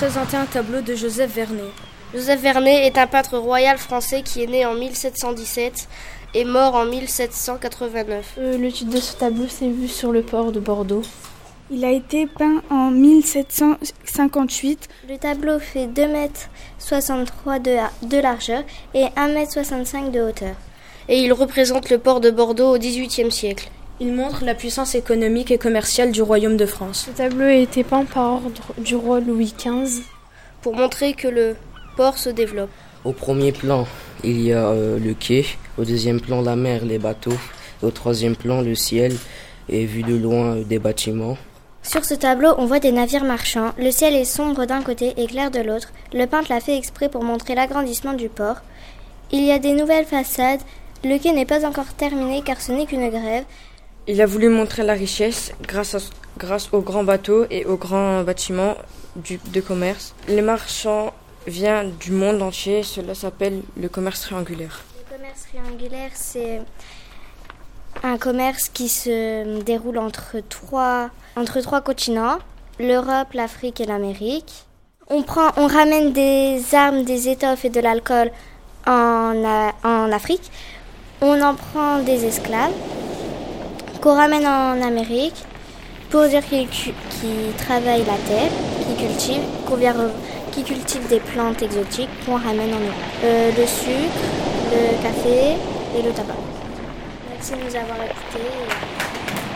présenter un tableau de Joseph Vernet. Joseph Vernet est un peintre royal français qui est né en 1717 et mort en 1789. Euh, le titre de ce tableau, c'est Vu sur le port de Bordeaux. Il a été peint en 1758. Le tableau fait 2,63 m de, de largeur et 1,65 m de hauteur. Et il représente le port de Bordeaux au XVIIIe siècle. Il montre la puissance économique et commerciale du royaume de France. Ce tableau a été peint par ordre du roi Louis XV pour montrer que le port se développe. Au premier plan, il y a euh, le quai, au deuxième plan la mer, les bateaux, au troisième plan le ciel et vu de loin euh, des bâtiments. Sur ce tableau, on voit des navires marchands. Le ciel est sombre d'un côté et clair de l'autre. Le peintre l'a fait exprès pour montrer l'agrandissement du port. Il y a des nouvelles façades. Le quai n'est pas encore terminé car ce n'est qu'une grève. Il a voulu montrer la richesse grâce, à, grâce aux grands bateaux et aux grands bâtiments du, de commerce. Les marchands viennent du monde entier, cela s'appelle le commerce triangulaire. Le commerce triangulaire, c'est un commerce qui se déroule entre trois, entre trois continents, l'Europe, l'Afrique et l'Amérique. On, prend, on ramène des armes, des étoffes et de l'alcool en, en Afrique. On en prend des esclaves qu'on ramène en Amérique pour dire qu'ils travaillent la terre, qu'ils cultivent, qu'on vient qui cultivent des plantes exotiques qu'on ramène en Europe. Euh, le sucre, le café et le tabac. Merci de nous avoir écoutés.